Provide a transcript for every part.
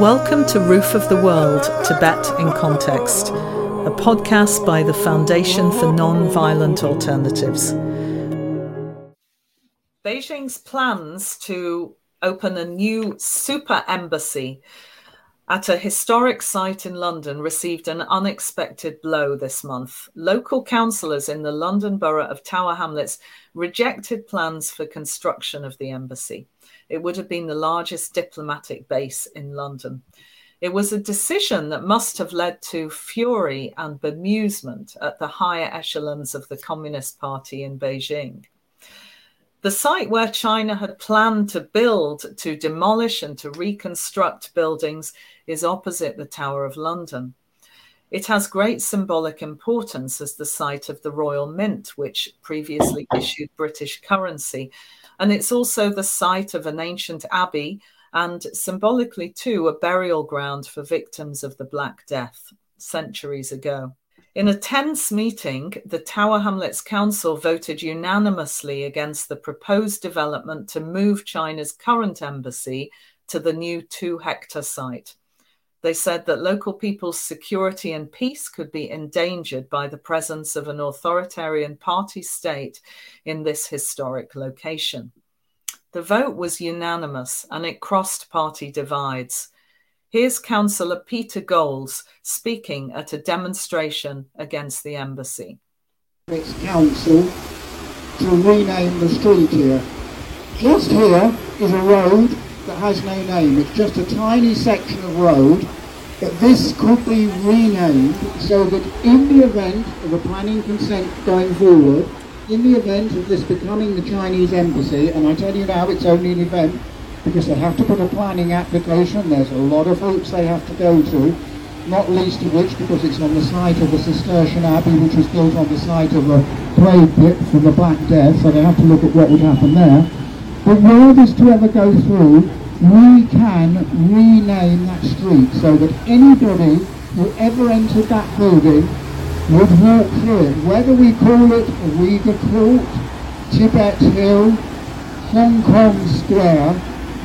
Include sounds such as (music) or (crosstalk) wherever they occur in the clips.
Welcome to Roof of the World Tibet in Context, a podcast by the Foundation for Non-Violent Alternatives. Beijing's plans to open a new super embassy at a historic site in London received an unexpected blow this month. Local councillors in the London borough of Tower Hamlets rejected plans for construction of the embassy. It would have been the largest diplomatic base in London. It was a decision that must have led to fury and bemusement at the higher echelons of the Communist Party in Beijing. The site where China had planned to build, to demolish, and to reconstruct buildings is opposite the Tower of London. It has great symbolic importance as the site of the Royal Mint, which previously issued British currency and it's also the site of an ancient abbey and symbolically, too, a burial ground for victims of the Black Death centuries ago. In a tense meeting, the Tower Hamlets Council voted unanimously against the proposed development to move China's current embassy to the new two hectare site. They said that local people's security and peace could be endangered by the presence of an authoritarian party state in this historic location. The vote was unanimous and it crossed party divides. Here's Councillor Peter Golds speaking at a demonstration against the embassy. It's council to rename the street here. Just here is a road that has no name. It's just a tiny section of road, but this could be renamed so that in the event of a planning consent going forward, in the event of this becoming the Chinese embassy, and I tell you now it's only an event because they have to put a planning application, there's a lot of hoops they have to go to, not least of which because it's on the site of the Cistercian Abbey which was built on the site of a plague pit from the Black Death, so they have to look at what would happen there. But were this to ever go through, we can rename that street so that anybody who ever entered that building would walk through it. Whether we call it Uyghur Court, Tibet Hill, Hong Kong Square,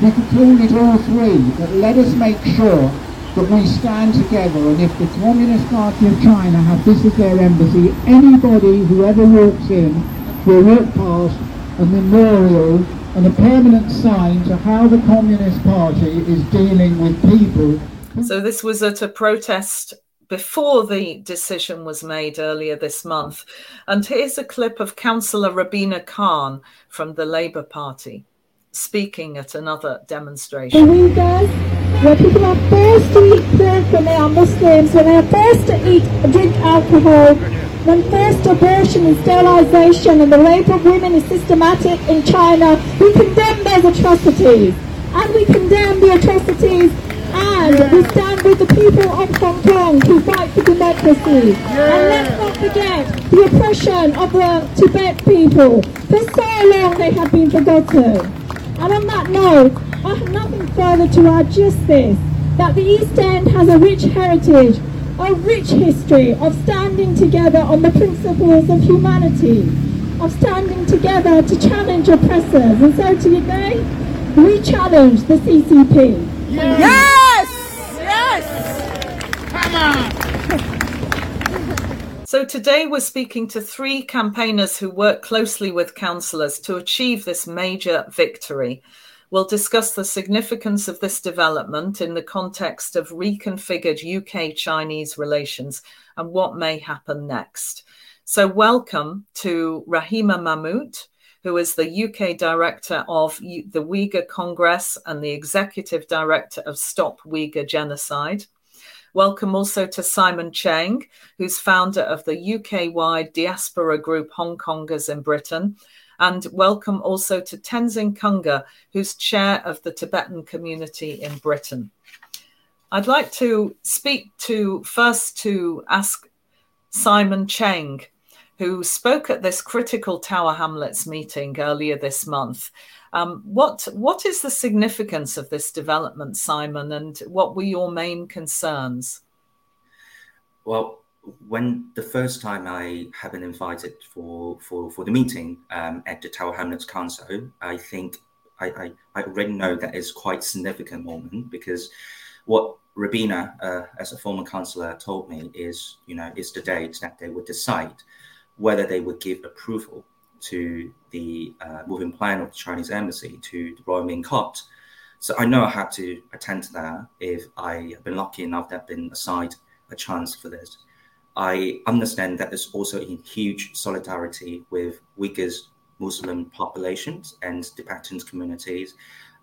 we could call it all three, but let us make sure that we stand together and if the Communist Party of China have this as their embassy, anybody who ever walks in will walk past a memorial and a permanent sign to how the Communist Party is dealing with people. So, this was at a protest before the decision was made earlier this month. And here's a clip of Councillor Rabina Khan from the Labour Party speaking at another demonstration. The Uyghurs, where people are forced to eat pork when they are Muslims, when they are forced to eat, drink alcohol, when forced abortion and sterilisation and the rape of women is systematic in China, we condemn those atrocities. And we condemn the atrocities and we stand with the people of Hong Kong who fight for democracy. And let's not forget the oppression of the Tibet people. For so long they have been forgotten. And on that note, I have nothing further to add, just this, that the East End has a rich heritage a rich history of standing together on the principles of humanity, of standing together to challenge oppressors. And so today, we challenge the CCP. Yes! Yes! Come on! (laughs) So today we're speaking to three campaigners who work closely with councillors to achieve this major victory. We'll discuss the significance of this development in the context of reconfigured UK Chinese relations and what may happen next. So, welcome to Rahima Mahmut, who is the UK director of the Uyghur Congress and the executive director of Stop Uyghur Genocide. Welcome also to Simon Cheng, who's founder of the UK wide diaspora group Hong Kongers in Britain and welcome also to Tenzin Kunga, who's chair of the Tibetan community in Britain. I'd like to speak to first to ask Simon Cheng, who spoke at this critical Tower Hamlets meeting earlier this month. Um, what what is the significance of this development, Simon, and what were your main concerns? Well, when the first time I have been invited for for, for the meeting um, at the Tower Hamlets Council, I think I, I, I already know that is quite significant moment because what Rabina, uh, as a former councillor, told me is, you know, is the date that they would decide whether they would give approval to the uh, moving plan of the Chinese embassy to the Royal Mint Court. So I know I have to attend to that if I have been lucky enough that I've been assigned a chance for this. I understand that there's also a huge solidarity with Uyghurs Muslim populations and Tibetan communities.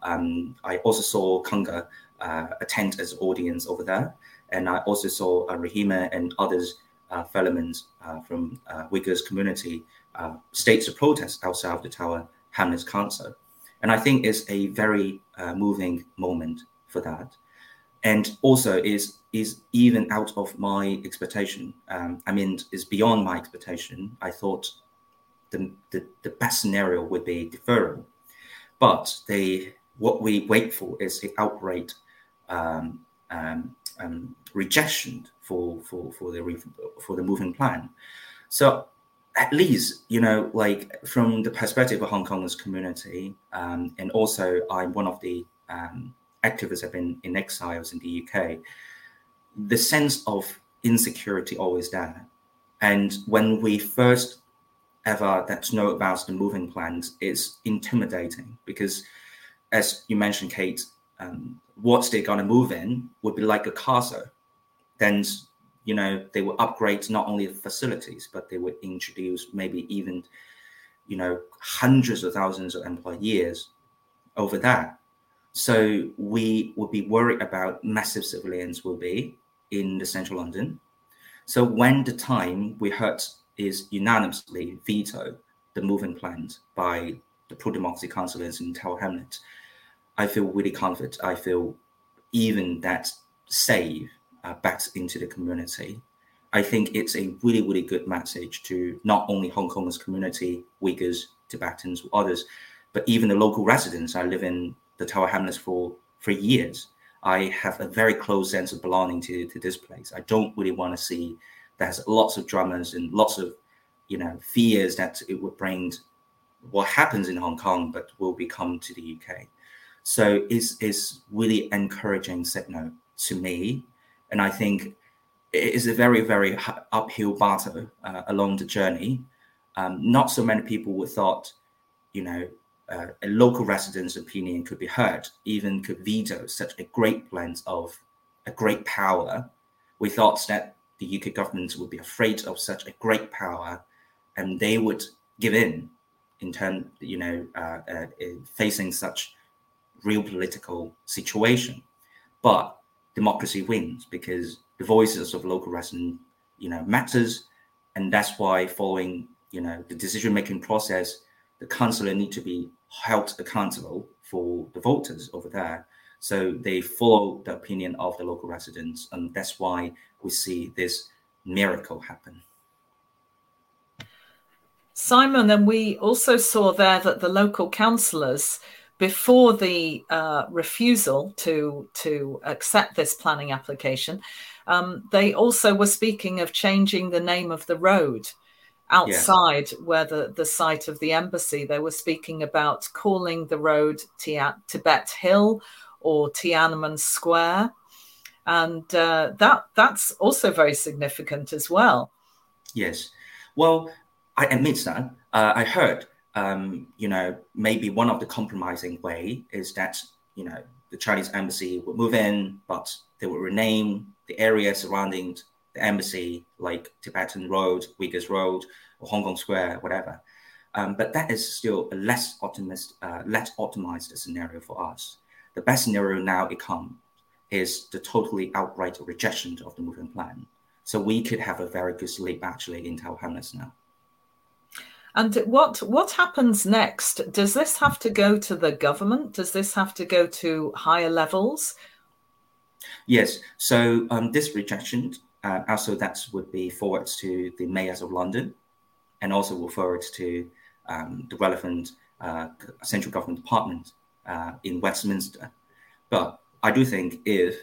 Um, I also saw Kunga uh, attend as audience over there, and I also saw uh, Rahima and others uh, fellowmen uh, from uh, Uyghurs community uh, states a protest outside of the Tower Hamlets Council. And I think it's a very uh, moving moment for that. And also is is even out of my expectation. Um, I mean, is beyond my expectation. I thought the, the, the best scenario would be deferral. But they what we wait for is the outright um, um, um, rejection for, for, for the for the moving plan. So at least you know like from the perspective of hong kong's community um, and also i'm one of the um, activists have been in exiles in the uk the sense of insecurity always there and when we first ever that know about the moving plans it's intimidating because as you mentioned kate um, what they're going to move in would be like a castle then you know, they will upgrade not only the facilities, but they would introduce maybe even, you know, hundreds of thousands of employees over that. So we would be worried about massive civilians will be in the central London. So when the time we heard is unanimously veto the moving plans by the pro-democracy councillors in Tower Hamlet, I feel really confident. I feel even that save uh, back into the community. I think it's a really, really good message to not only Hong Kong's community, Uyghurs, Tibetans, others, but even the local residents. I live in the Tower Hamlets for, for years. I have a very close sense of belonging to, to this place. I don't really want to see there's lots of dramas and lots of, you know, fears that it would bring what happens in Hong Kong, but will become to the UK. So it's, it's really encouraging signal to me and I think it is a very, very uphill battle uh, along the journey. Um, not so many people would thought, you know, uh, a local resident's opinion could be heard, even could veto such a great blend of a great power. We thought that the UK government would be afraid of such a great power, and they would give in in terms, you know, uh, uh facing such real political situation. But democracy wins because the voices of local residents, you know, matters, and that's why following, you know, the decision making process, the councillor need to be held accountable for the voters over there. So they follow the opinion of the local residents, and that's why we see this miracle happen. Simon, and we also saw there that the local councillors before the uh, refusal to to accept this planning application, um, they also were speaking of changing the name of the road outside where the, the site of the embassy. They were speaking about calling the road Tibet Hill or Tiananmen Square, and uh, that that's also very significant as well. Yes, well, I admit that uh, I heard um, you know, maybe one of the compromising way is that, you know, the Chinese embassy would move in, but they would rename the area surrounding the embassy, like Tibetan Road, Uyghurs Road, or Hong Kong Square, whatever. Um, but that is still a less optimist, uh, less optimized scenario for us. The best scenario now it comes is the totally outright rejection of the moving plan. So we could have a very good sleep actually in Hamlets now. And what what happens next? Does this have to go to the government? Does this have to go to higher levels? Yes. So um, this rejection uh, also that would be forwarded to the mayors of London, and also will forward to um, the relevant uh, central government department uh, in Westminster. But I do think if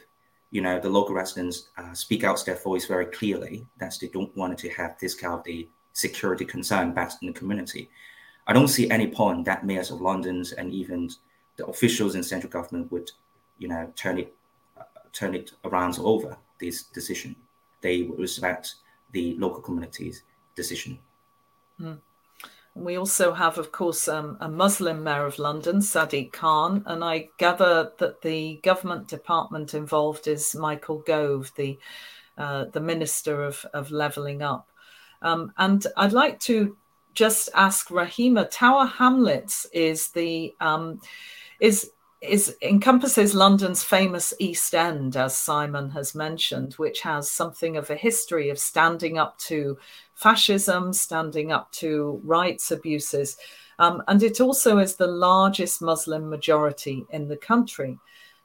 you know the local residents uh, speak out their voice very clearly that they don't want to have this kind of the security concern back in the community. I don't see any point that mayors of London's and even the officials in central government would, you know, turn it turn it around over this decision. They respect the local community's decision. Mm. We also have, of course, um, a Muslim mayor of London, Sadiq Khan, and I gather that the government department involved is Michael Gove, the uh, the minister of, of levelling up. Um, and I'd like to just ask Rahima. Tower Hamlets is the um, is is encompasses London's famous East End, as Simon has mentioned, which has something of a history of standing up to fascism, standing up to rights abuses. Um, and it also is the largest Muslim majority in the country.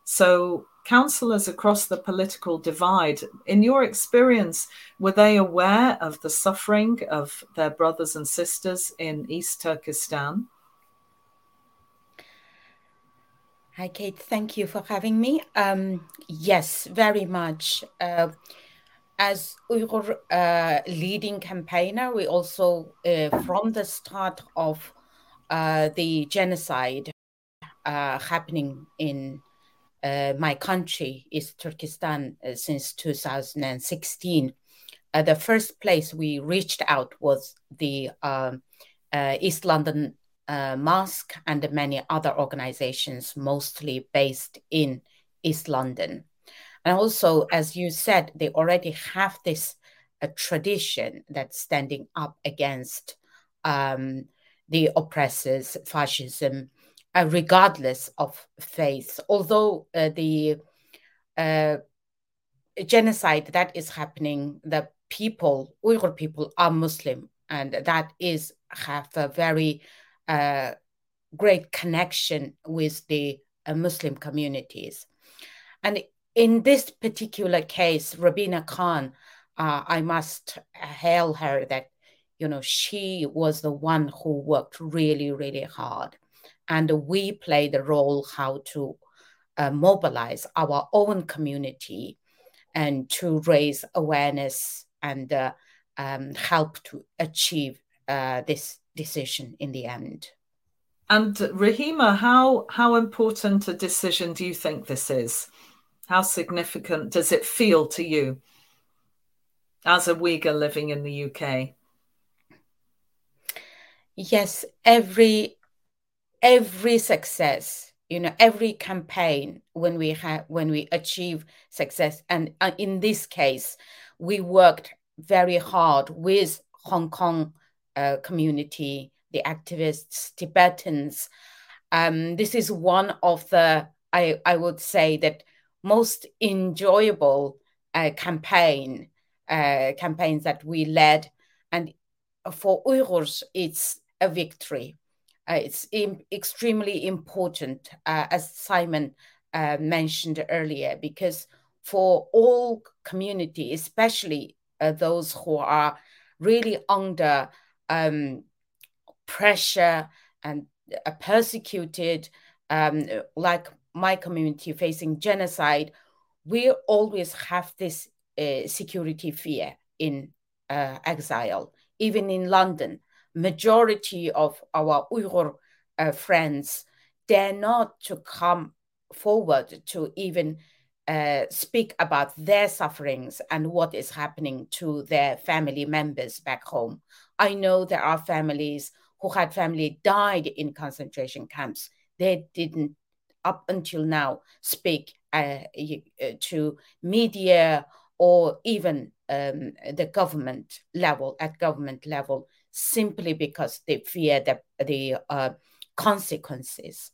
So, councillors across the political divide, in your experience, were they aware of the suffering of their brothers and sisters in East Turkestan? Hi, Kate. Thank you for having me. Um, yes, very much. Uh, as Uyghur uh, leading campaigner, we also, uh, from the start of uh, the genocide uh, happening in uh, my country, East Turkestan, since 2016, the first place we reached out was the um, East London uh, Mosque and many other organizations, mostly based in East London. And also, as you said, they already have this a tradition that's standing up against um, the oppressors, fascism, uh, regardless of faith. Although uh, the uh, genocide that is happening, the people, Uyghur people, are Muslim, and that is have a very great connection with the uh, Muslim communities. And in this particular case, Rabina Khan, uh, I must hail her that, you know, she was the one who worked really, really hard. And we played the role how to uh, mobilize our own community and to raise awareness and uh, um, help to achieve uh, this decision in the end. And Rahima, how how important a decision do you think this is? How significant does it feel to you as a Uyghur living in the UK? Yes, every every success, you know, every campaign when we have when we achieve success, and uh, in this case, we worked very hard with Hong Kong uh, community, the activists, Tibetans. Um, this is one of the, I, I would say, that most enjoyable uh, campaign uh, campaigns that we led. And for Uyghurs, it's a victory. Uh, it's Im- extremely important, uh, as Simon uh, mentioned earlier, because for all community, especially those who are really under um, pressure and uh, persecuted, um, like my community facing genocide, we always have this uh, security fear in uh, exile. Even in London, majority of our Uyghur uh, friends dare not to come forward to even uh, speak about their sufferings and what is happening to their family members back home. I know there are families who had family died in concentration camps. They didn't, up until now, speak uh, uh to media or even um, the government level, at government level, simply because they fear the, the uh, consequences.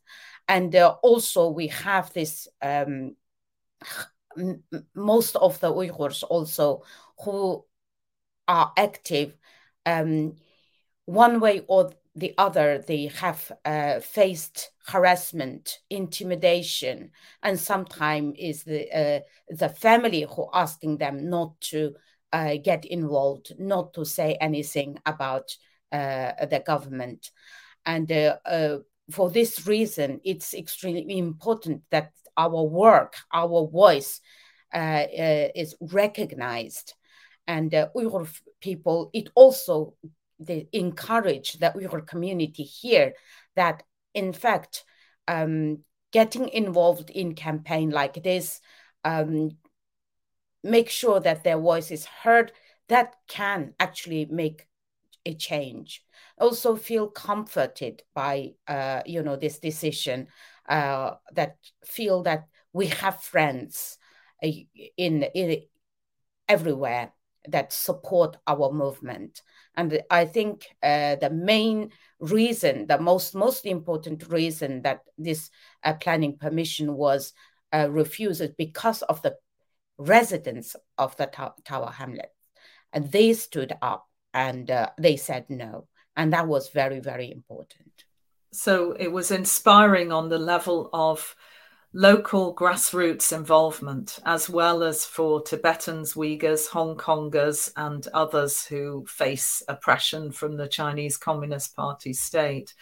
And uh, also, we have this um, most of the Uyghurs also who are active, um, one way or the other, they have uh, faced harassment, intimidation, and sometimes is the uh, the family who asking them not to uh, get involved, not to say anything about uh, the government, and uh, uh, for this reason, it's extremely important that our work, our voice uh, uh, is recognized. And uh, Uyghur people, it also they encourage the Uyghur community here that, in fact, um, getting involved in campaign like this um, make sure that their voice is heard, that can actually make a change. Also, feel comforted by uh, you know this decision. Uh, that feel that we have friends uh, in, in everywhere that support our movement. And I think uh, the main reason, the most most important reason that this uh, planning permission was uh, refused because of the residents of the Tower Hamlet, and they stood up and uh, they said no, and that was very very important. So it was inspiring on the level of local grassroots involvement, as well as for Tibetans, Uyghurs, Hong Kongers, and others who face oppression from the Chinese Communist Party state.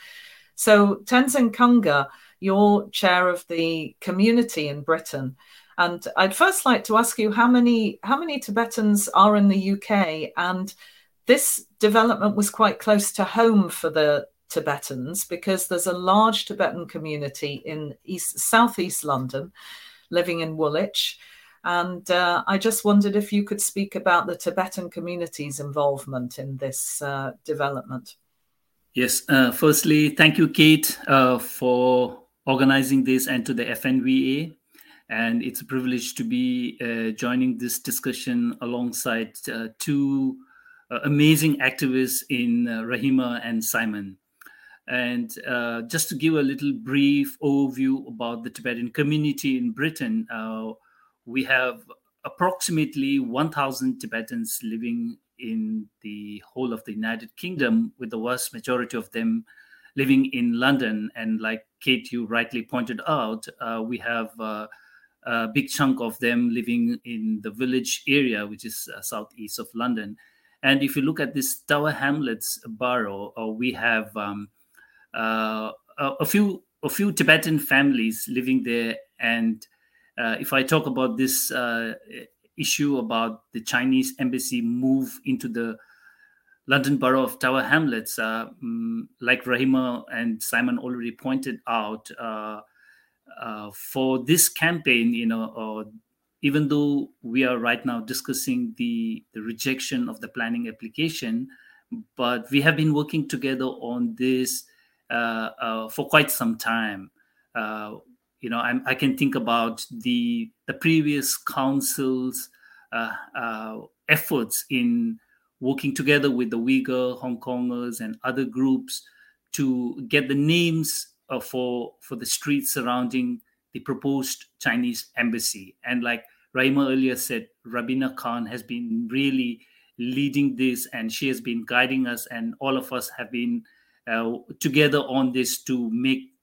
So, Tenzin Kunga, you're chair of the community in Britain. And I'd first like to ask you how many how many Tibetans are in the UK, and this development was quite close to home for the Tibetans because there's a large Tibetan community in east southeast London, living in Woolwich. And uh, I just wondered if you could speak about the Tibetan community's involvement in this uh, development. Yes. Uh, firstly, thank you, Kate, uh, for organizing this and to the FNVA. And it's a privilege to be uh, joining this discussion alongside uh, two amazing activists in Rahima and Simon. And uh, just to give a little brief overview about the Tibetan community in Britain, uh, we have approximately 1,000 Tibetans living in the whole of the United Kingdom, with the vast majority of them living in London. And like Kate, you rightly pointed out, uh, we have uh, a big chunk of them living in the Woolwich area, which is uh, southeast of London. And if you look at this Tower Hamlets borough, uh, we have um, uh, a, few a few Tibetan families living there. And uh, if I talk about this uh, issue about the Chinese embassy move into the London borough of Tower Hamlets, uh, um, like Rahima and Simon already pointed out, uh, uh, for this campaign, you know, even though we are right now discussing the, the rejection of the planning application, but we have been working together on this for quite some time. Uh, you know, I'm, i can think about the the previous council's efforts in working together with the Uyghur, Hong Kongers, and other groups to get the names uh, for for the streets surrounding the proposed Chinese embassy. And like Rahima earlier said, Rabina Khan has been really leading this, and she has been guiding us, and all of us have been uh, together on this to make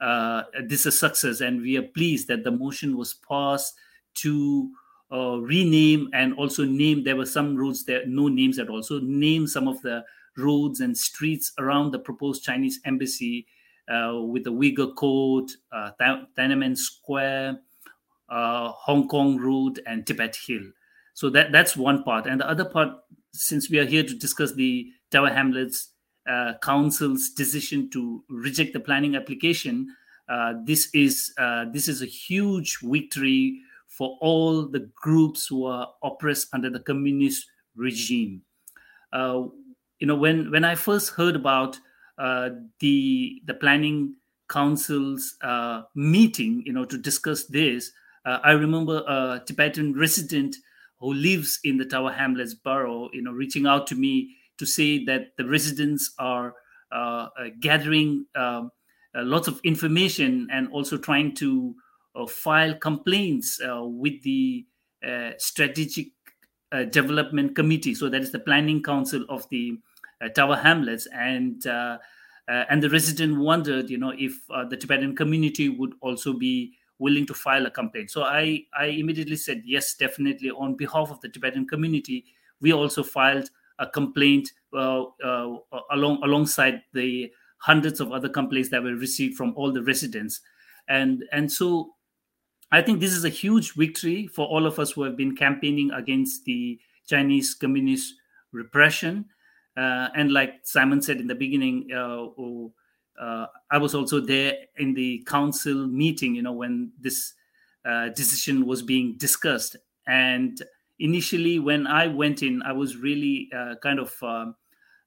uh, this a success. And we are pleased that the motion was passed to uh, rename and also name. There were some roads there, no names at all. So name some of the roads and streets around the proposed Chinese embassy uh, with the Uyghur Court, uh, Tiananmen Square, uh, Hong Kong Road, and Tibet Hill. So that that's one part. And the other part, since we are here to discuss the Tower Hamlets uh, council's decision to reject the planning application, uh, this is uh, this is a huge victory for all the groups who are oppressed under the communist regime. Uh, you know, when when I first heard about uh, the the planning council's meeting, you know, to discuss this, I remember a Tibetan resident who lives in the Tower Hamlets borough, you know, reaching out to me to say that the residents are uh, uh, gathering um, lots of information and also trying to uh, file complaints with the strategic development committee. So that is the planning council of the Tower Hamlets and. Uh, and the resident wondered, you know, if uh, the Tibetan community would also be willing to file a complaint. So I, I immediately said yes, definitely. On behalf of the Tibetan community, we also filed a complaint uh, uh, along alongside the hundreds of other complaints that were received from all the residents, and and so I think this is a huge victory for all of us who have been campaigning against the Chinese communist repression. Uh, and like Simon said in the beginning, uh, oh, uh, I was also there in the council meeting, you know, when this uh, decision was being discussed. And initially, when I went in, I was really uh, kind of um,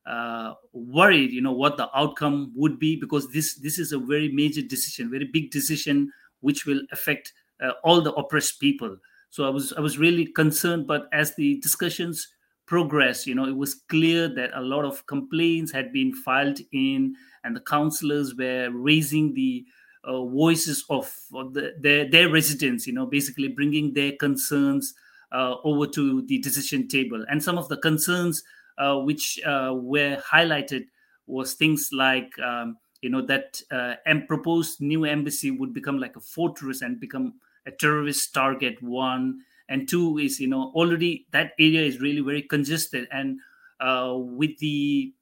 uh, worried, you know, what the outcome would be because this this is a very major decision, very big decision, which will affect uh, all the oppressed people. So I was I was really concerned. But as the discussions progressed, you know, it was clear that a lot of complaints had been filed in, and the councillors were raising the uh, voices of, of the, their their residents. You know, basically bringing their concerns uh, over to the decision table, and some of the concerns uh, which uh, were highlighted was things like. Um, you know that uh, proposed new embassy would become like a fortress and become a terrorist target one and two is you know already that area is really very congested and uh, with the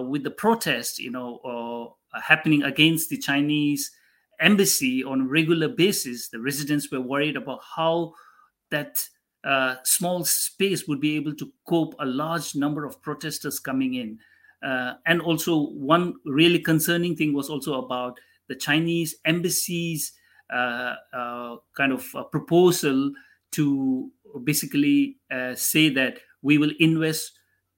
with the protest you know happening against the chinese embassy on a regular basis the residents were worried about how that uh, small space would be able to cope a large number of protesters coming in uh, and also one really concerning thing was also about the chinese embassy's uh, uh, kind of proposal to basically uh, say that we will invest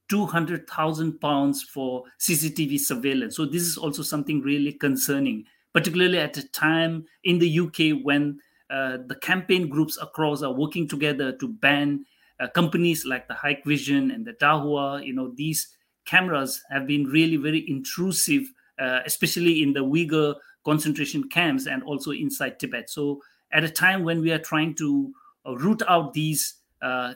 200,000 pounds for CCTV surveillance. So this is also something really concerning, particularly at a time in the UK when the campaign groups across are working together to ban uh, companies like the Hikvision and the Dahua. You know, these cameras have been really very intrusive, uh, especially in the Uyghur concentration camps and also inside Tibet. So, at a time when we are trying to uh, root out these uh,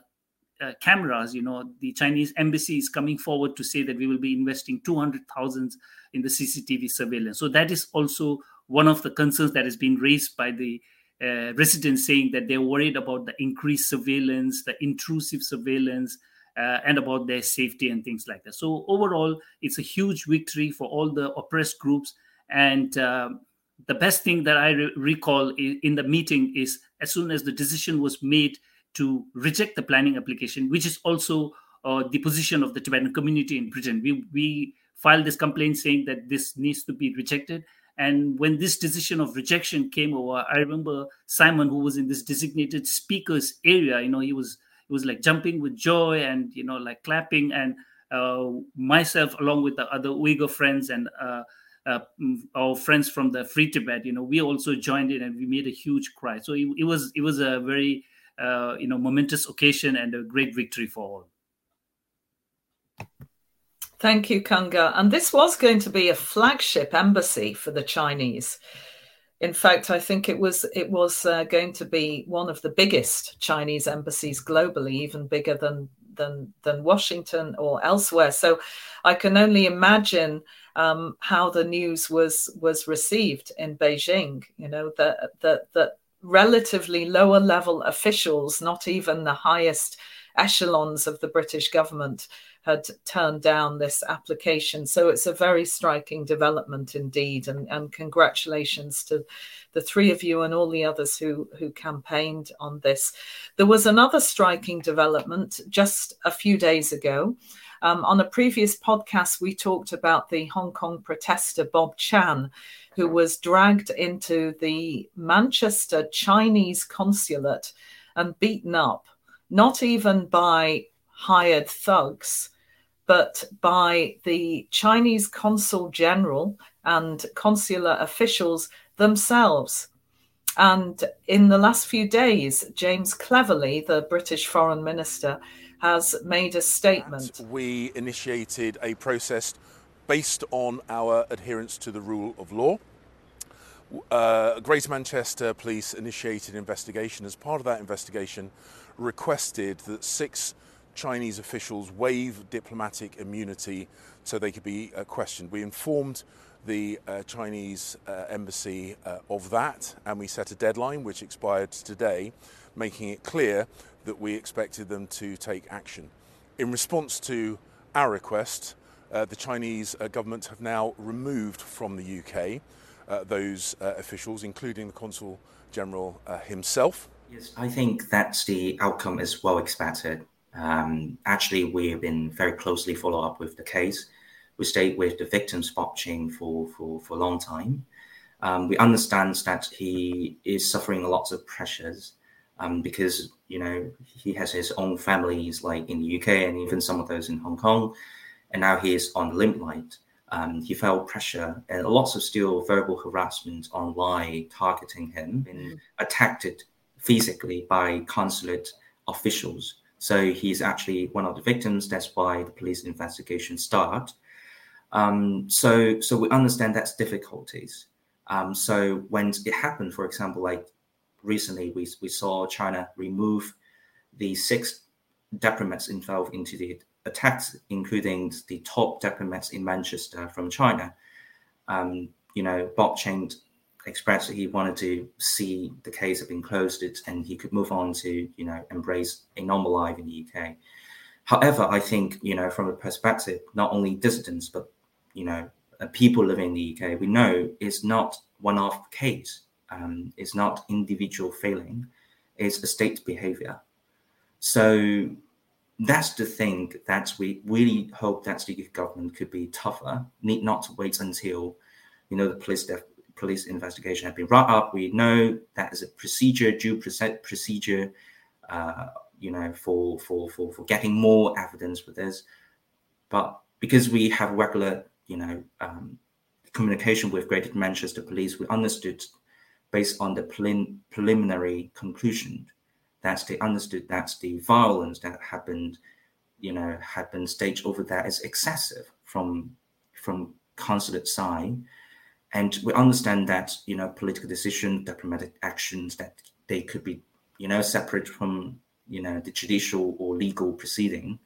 uh, cameras, you know, the Chinese embassy is coming forward to say that we will be investing 200,000 in the CCTV surveillance. So, that is also one of the concerns that has been raised by the uh, residents saying that they're worried about the increased surveillance, the intrusive surveillance, uh, and about their safety and things like that. So overall, it's a huge victory for all the oppressed groups, and uh, the best thing that I re- recall in the meeting is as soon as the decision was made to reject the planning application, which is also uh, the position of the Tibetan community in Britain. We, we filed this complaint saying that this needs to be rejected. And when this decision of rejection came over, I remember Simon, who was in this designated speakers area, you know, he was he was like jumping with joy and you know like clapping, and uh, myself along with the other Uyghur friends and uh, uh, our friends from the Free Tibet, you know, we also joined in and we made a huge cry. So it, it was it was a very uh, you know momentous occasion and a great victory for all. Thank you, Kunga. And this was going to be a flagship embassy for the Chinese. In fact, I think it was it was uh, going to be one of the biggest Chinese embassies globally, even bigger than than than Washington or elsewhere. So I can only imagine um, how the news was was received in Beijing. You know that that that relatively lower level officials, not even the highest echelons of the British government, had turned down this application. So it's a very striking development indeed, and, and congratulations to the three of you and all the others who who campaigned on this. There was another striking development just a few days ago. Um, on a previous podcast, we talked about the Hong Kong protester Bob Chan, who was dragged into the Manchester Chinese consulate and beaten up, not even by hired thugs, but by the Chinese consul general and consular officials themselves. And in the last few days, James Cleverly, the British foreign minister, has made a statement. We initiated a process based on our adherence to the rule of law. Uh, Greater Manchester Police initiated an investigation. As part of that investigation, requested that six Chinese officials waive diplomatic immunity so they could be uh, questioned. We informed the uh, Chinese uh, embassy uh, of that, and we set a deadline which expired today, making it clear that we expected them to take action. In response to our request, uh, the Chinese uh, government have now removed from the UK uh, those officials, including the Consul General himself. Yes, I think that's the outcome is well expected. Um, actually, we have been very closely follow up with the case. We stayed with the victims watching for, for, for a long time. Um, we understand that he is suffering lots of pressures um, because you know he has his own families like in the UK and even some of those in Hong Kong, and now he is on the limelight. Um, he felt pressure and lots of still verbal harassment online targeting him and mm. attacked it physically by consulate officials. So he's actually one of the victims. That's why the police investigation start. Um, so so we understand that's difficulties. Um, so when it happened, for example, like recently we, we saw China remove the six diplomats involved into the attacks, including the top diplomats in Manchester from China. Um, you know, Bob Chan expressed that he wanted to see the case have been closed and he could move on to, you know, embrace a normal life in the UK. However, I think, you know, from a perspective, not only dissidents, but, you know, uh, people living in the UK, we know it's not one-off case. Um, it's not individual failing. It's a state behavior. So that's the thing that we really hope that the government could be tougher. Need not to wait until, you know, the police def- police investigation have been wrapped up. We know that is a procedure, due procedure, uh, you know, for for for for getting more evidence for this. But because we have regular you know, um, communication with Greater Manchester Police, we understood based on the prelim- preliminary conclusion that they understood that the violence that happened, you know, had been staged over there is excessive from from consulate side. And we understand that, you know, political decision, diplomatic actions that they could be, you know, separate from, you know, the judicial or legal proceeding.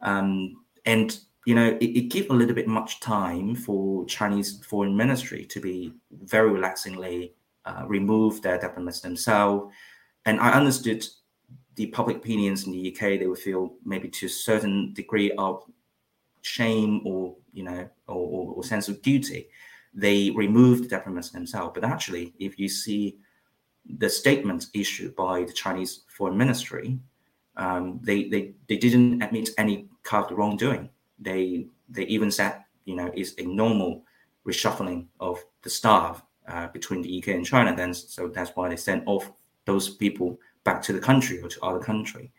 Um, and you know, it, it gives a little bit much time for Chinese foreign ministry to be very relaxingly uh, remove their diplomats themselves. And I understood the public opinions in the UK, they would feel maybe to a certain degree of shame or, you know, or, or, or sense of duty. They removed diplomats themselves. But actually, if you see the statement issued by the Chinese foreign ministry, um, they, they, they didn't admit any kind of wrongdoing they they even said you know it's a normal reshuffling of the staff uh, between the UK and China. Then so that's why they sent off those people back to the country or to other country.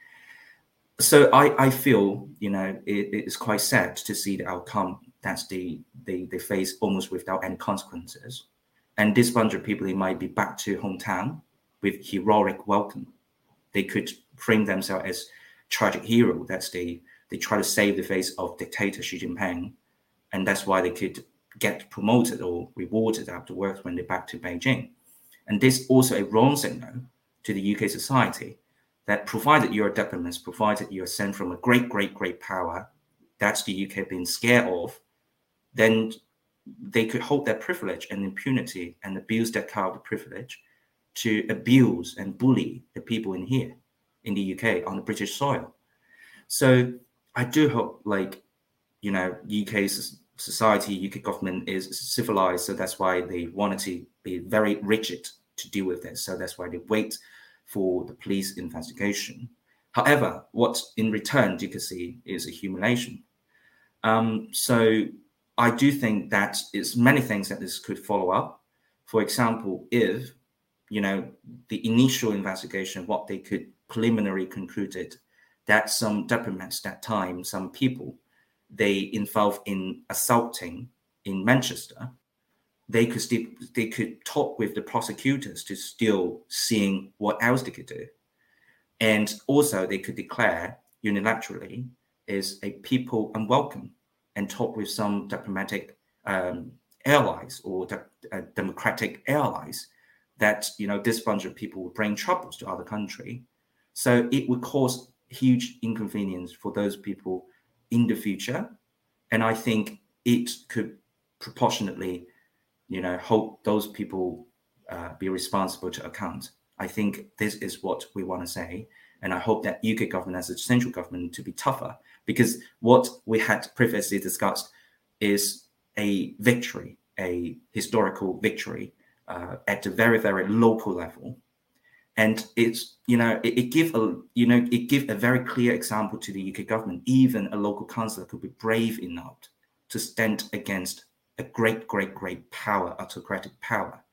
So I, I feel you know it, it's quite sad to see the outcome that they, they they face almost without any consequences. And this bunch of people they might be back to hometown with heroic welcome. They could frame themselves as tragic hero. That's the they try to save the face of dictator Xi Jinping, and that's why they could get promoted or rewarded afterwards when they're back to Beijing. And this also a wrong signal to the UK society that provided you're a diplomat, provided you're sent from a great, great, great power, that's the UK being scared of, then they could hold their privilege and impunity and abuse that kind of privilege to abuse and bully the people in here in the UK on the British soil. So I do hope, like, you know, UK society, UK government is civilized, so that's why they wanted to be very rigid to deal with this. So that's why they wait for the police investigation. However, what in return you can see is a humiliation. Um, so I do think that it's many things that this could follow up. For example, if you know the initial investigation, what they could preliminary concluded that some diplomats that time, some people, they involved in assaulting in Manchester, they could still they could talk with the prosecutors to still seeing what else they could do. And also they could declare unilaterally is a people unwelcome and talk with some diplomatic um, allies or de- uh, democratic allies that you know this bunch of people would bring troubles to other country. So it would cause huge inconvenience for those people in the future. And I think it could proportionately, you know, hold those people uh, be responsible to account. I think this is what we want to say. And I hope that UK government as a central government to be tougher because what we had previously discussed is a victory, a historical victory uh, at a very, very local level and it's you know it, it give a you know it give a very clear example to the UK government. Even a local councillor could be brave enough to stand against a great, great, great power, autocratic power,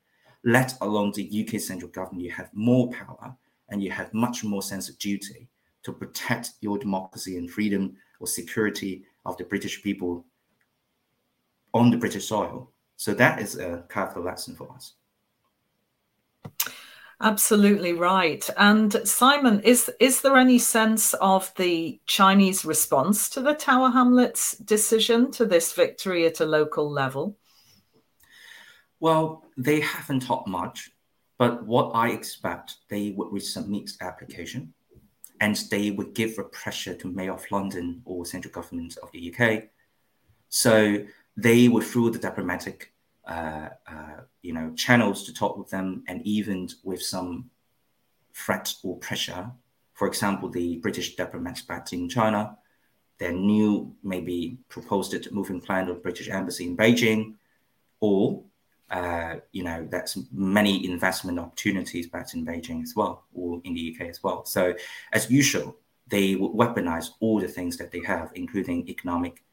let alone the UK central government, you have more power and you have much more sense of duty to protect your democracy and freedom or security of the British people on the British soil. So that is a powerful lesson for us. Absolutely right. And Simon, is is there any sense of the Chinese response to the Tower Hamlets decision to this victory at a local level? Well, they haven't talked much, but what I expect, they would resubmit application and they would give a pressure to Mayor of London or central government of the UK. So they would through the diplomatic uh, uh, you know, channels to talk with them, and even with some threat or pressure. For example, the British diplomats back in China, their new maybe proposed moving plan of British embassy in Beijing, or uh, you know, that's many investment opportunities back in Beijing as well, or in the UK as well. So, as usual, they would weaponize all the things that they have, including economic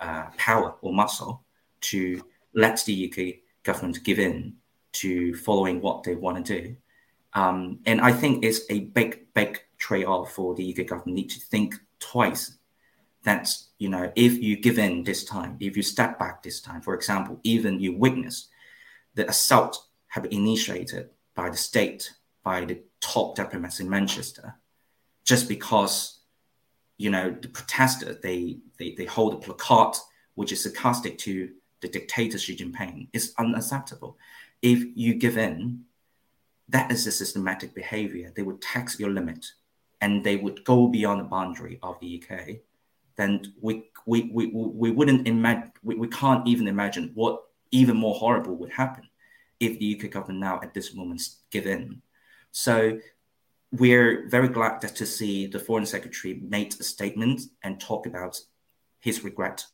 uh, power or muscle, to let the UK government give in to following what they want to do. Um, and I think it's a big, big trade-off for the UK government need to think twice. That you know, if you give in this time, if you step back this time, for example, even you witness the assault have been initiated by the state, by the top diplomats in Manchester, just because you know the protesters they they, they hold a placard which is sarcastic to the dictator Xi Jinping is unacceptable. If you give in, that is a systematic behavior. They would tax your limit and they would go beyond the boundary of the UK. Then we, we, we, we wouldn't imagine, we, we can't even imagine what even more horrible would happen if the UK government now at this moment give in. So we're very glad to see the foreign secretary made a statement and talk about his regret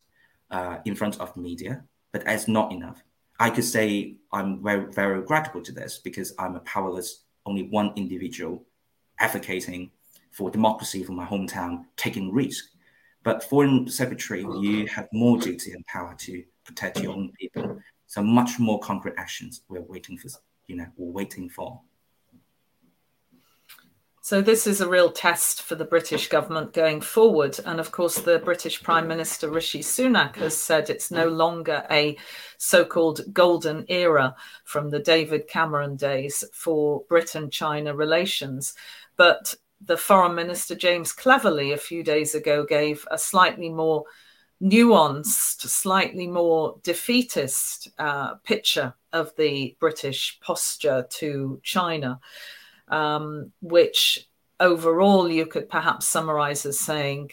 uh, in front of the media but that's not enough. I could say I'm very, very grateful to this because I'm a powerless, only one individual advocating for democracy for my hometown, taking risk. But foreign secretary, you have more duty and power to protect your own people. So much more concrete actions we're waiting for, you know, we're waiting for. So, this is a real test for the British government going forward. And of course, the British Prime Minister Rishi Sunak has said it's no longer a so called golden era from the David Cameron days for Britain China relations. But the Foreign Minister James Cleverly a few days ago gave a slightly more nuanced, slightly more defeatist uh, picture of the British posture to China um, which overall you could perhaps summarize as saying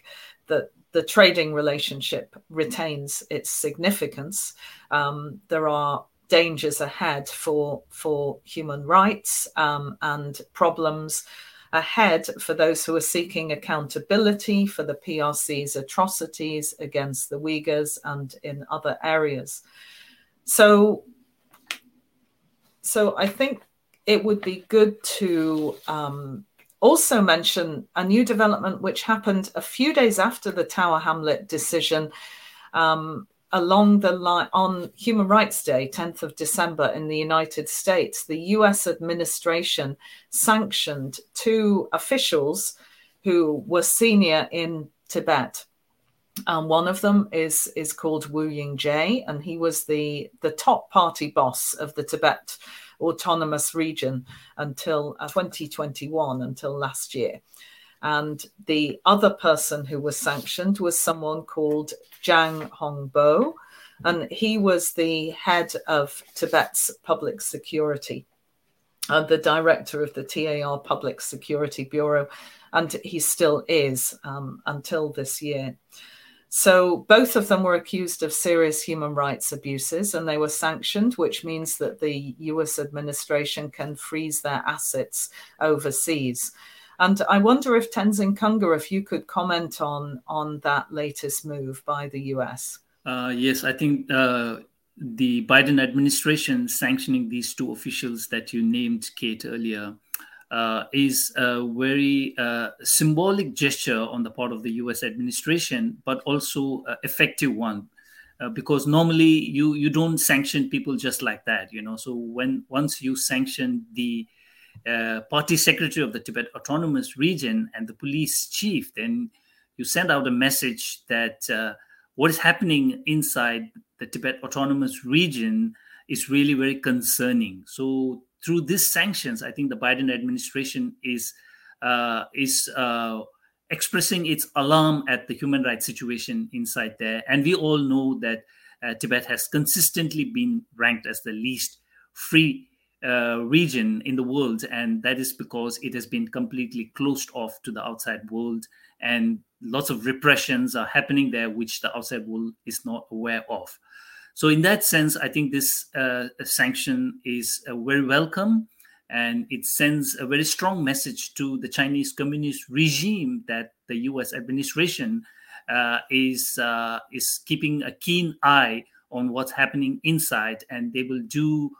that the trading relationship retains its significance. Um, there are dangers ahead for for human rights um, and problems ahead for those who are seeking accountability for the PRC's atrocities against the Uyghurs and in other areas. So, so I think it would be good to um, also mention a new development which happened a few days after the Tower Hamlet decision. Um, along the line on Human Rights Day, 10th of December in the United States, the US administration sanctioned two officials who were senior in Tibet. Um, one of them is is called Wu Yingjie, and he was the the top party boss of the Tibet autonomous region until uh, 2021, until last year. And the other person who was sanctioned was someone called Zhang Hongbo, and he was the head of Tibet's public security, uh, the director of the TAR Public Security Bureau, and he still is um, until this year. So both of them were accused of serious human rights abuses and they were sanctioned, which means that the US administration can freeze their assets overseas. And I wonder if Tenzin Kunga, if you could comment on, on that latest move by the US. Uh, yes, I think uh, the Biden administration sanctioning these two officials that you named, Kate, earlier, uh, is a very uh, symbolic gesture on the part of the US administration, but also effective one. uh, because normally you you don't sanction people just like that you know so when once you sanction the uh, party secretary of the tibet autonomous region and the police chief then you send out a message that uh, what is happening inside the tibet autonomous region is really very concerning so through these sanctions i think the biden administration is uh, is uh, expressing its alarm at the human rights situation inside there. And we all know that uh, Tibet has consistently been ranked as the least free uh, region in the world. And that is because it has been completely closed off to the outside world. And lots of repressions are happening there, which the outside world is not aware of. So, in that sense, I think this uh, sanction is uh, very welcome and it sends a very strong message to the Chinese communist regime that the U.S. administration uh, is uh, is keeping a keen eye on what's happening inside, and they will do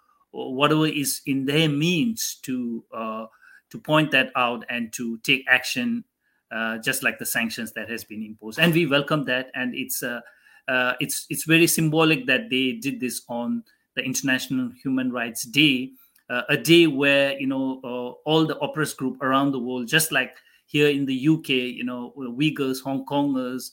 whatever is in their means to uh, to point that out and to take action, uh, just like the sanctions that has been imposed. And we welcome that, and it's uh, uh, it's it's very symbolic that they did this on the International Human Rights Day uh, a day where you know uh, all the oppressed group around the world, just like here in the UK, you know Uyghurs, Hong Kongers,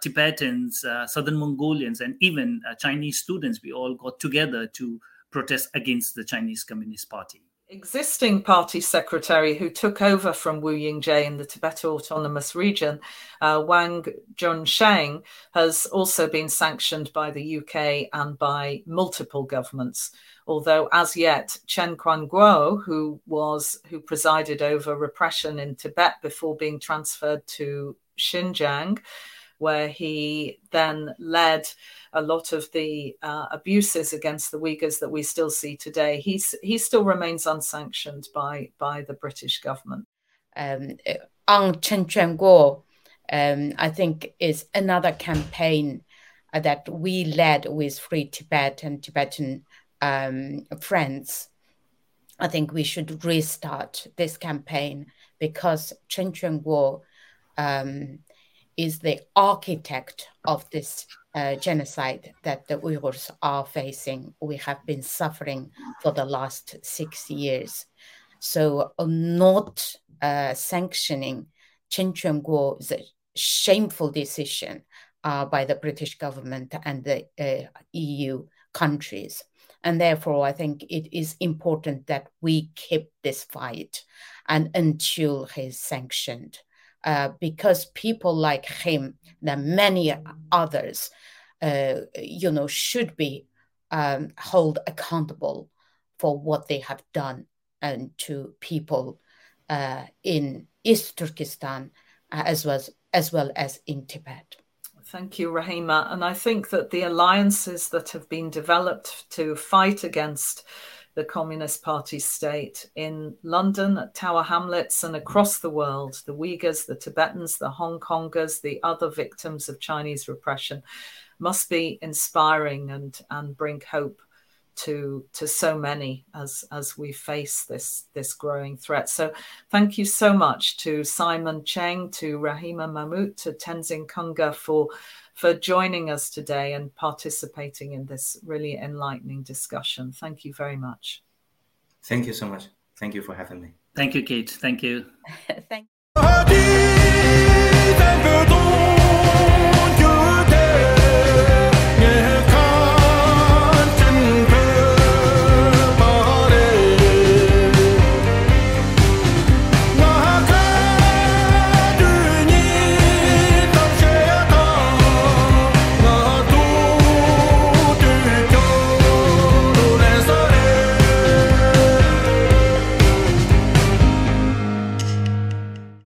Tibetans, Southern Mongolians, and even Chinese students, we all got together to protest against the Chinese Communist Party. Existing party secretary who took over from Wu Yingjie in the Tibet Autonomous Region, uh, Wang Junzheng, has also been sanctioned by the UK and by multiple governments although as yet Chen Quanguo, who was who presided over repression in Tibet before being transferred to Xinjiang, where he then led a lot of the uh, abuses against the Uyghurs that we still see today. He's he still remains unsanctioned by by the British government. Um, on Chen Quanguo, um, I think is another campaign uh, that we led with Free Tibet and Tibetan um, friends, I think we should restart this campaign because Chen Quanguo um, is the architect of this uh, genocide that the Uyghurs are facing. We have been suffering for the last six years. So, uh, not uh, sanctioning Chen Quanguo is a shameful decision uh, by the British government and the uh, EU countries. And therefore, I think it is important that we keep this fight and until he's sanctioned. Uh, because people like him and many others, uh, you know, should be um, held accountable for what they have done and to people uh, in East Turkestan uh, as well as, as well as in Tibet. Thank you, Rahima. And I think that the alliances that have been developed to fight against the Communist Party state in London, at Tower Hamlets, and across the world the Uyghurs, the Tibetans, the Hong Kongers, the other victims of Chinese repression must be inspiring and, and bring hope to to so many as as we face this this growing threat. So thank you so much to Simon Cheng, to Rahima Mahmut, to Tenzin Kunga for for joining us today and participating in this really enlightening discussion. Thank you very much. Thank you so much. Thank you for having me. Thank you, Kate. Thank you. (laughs) Thank you.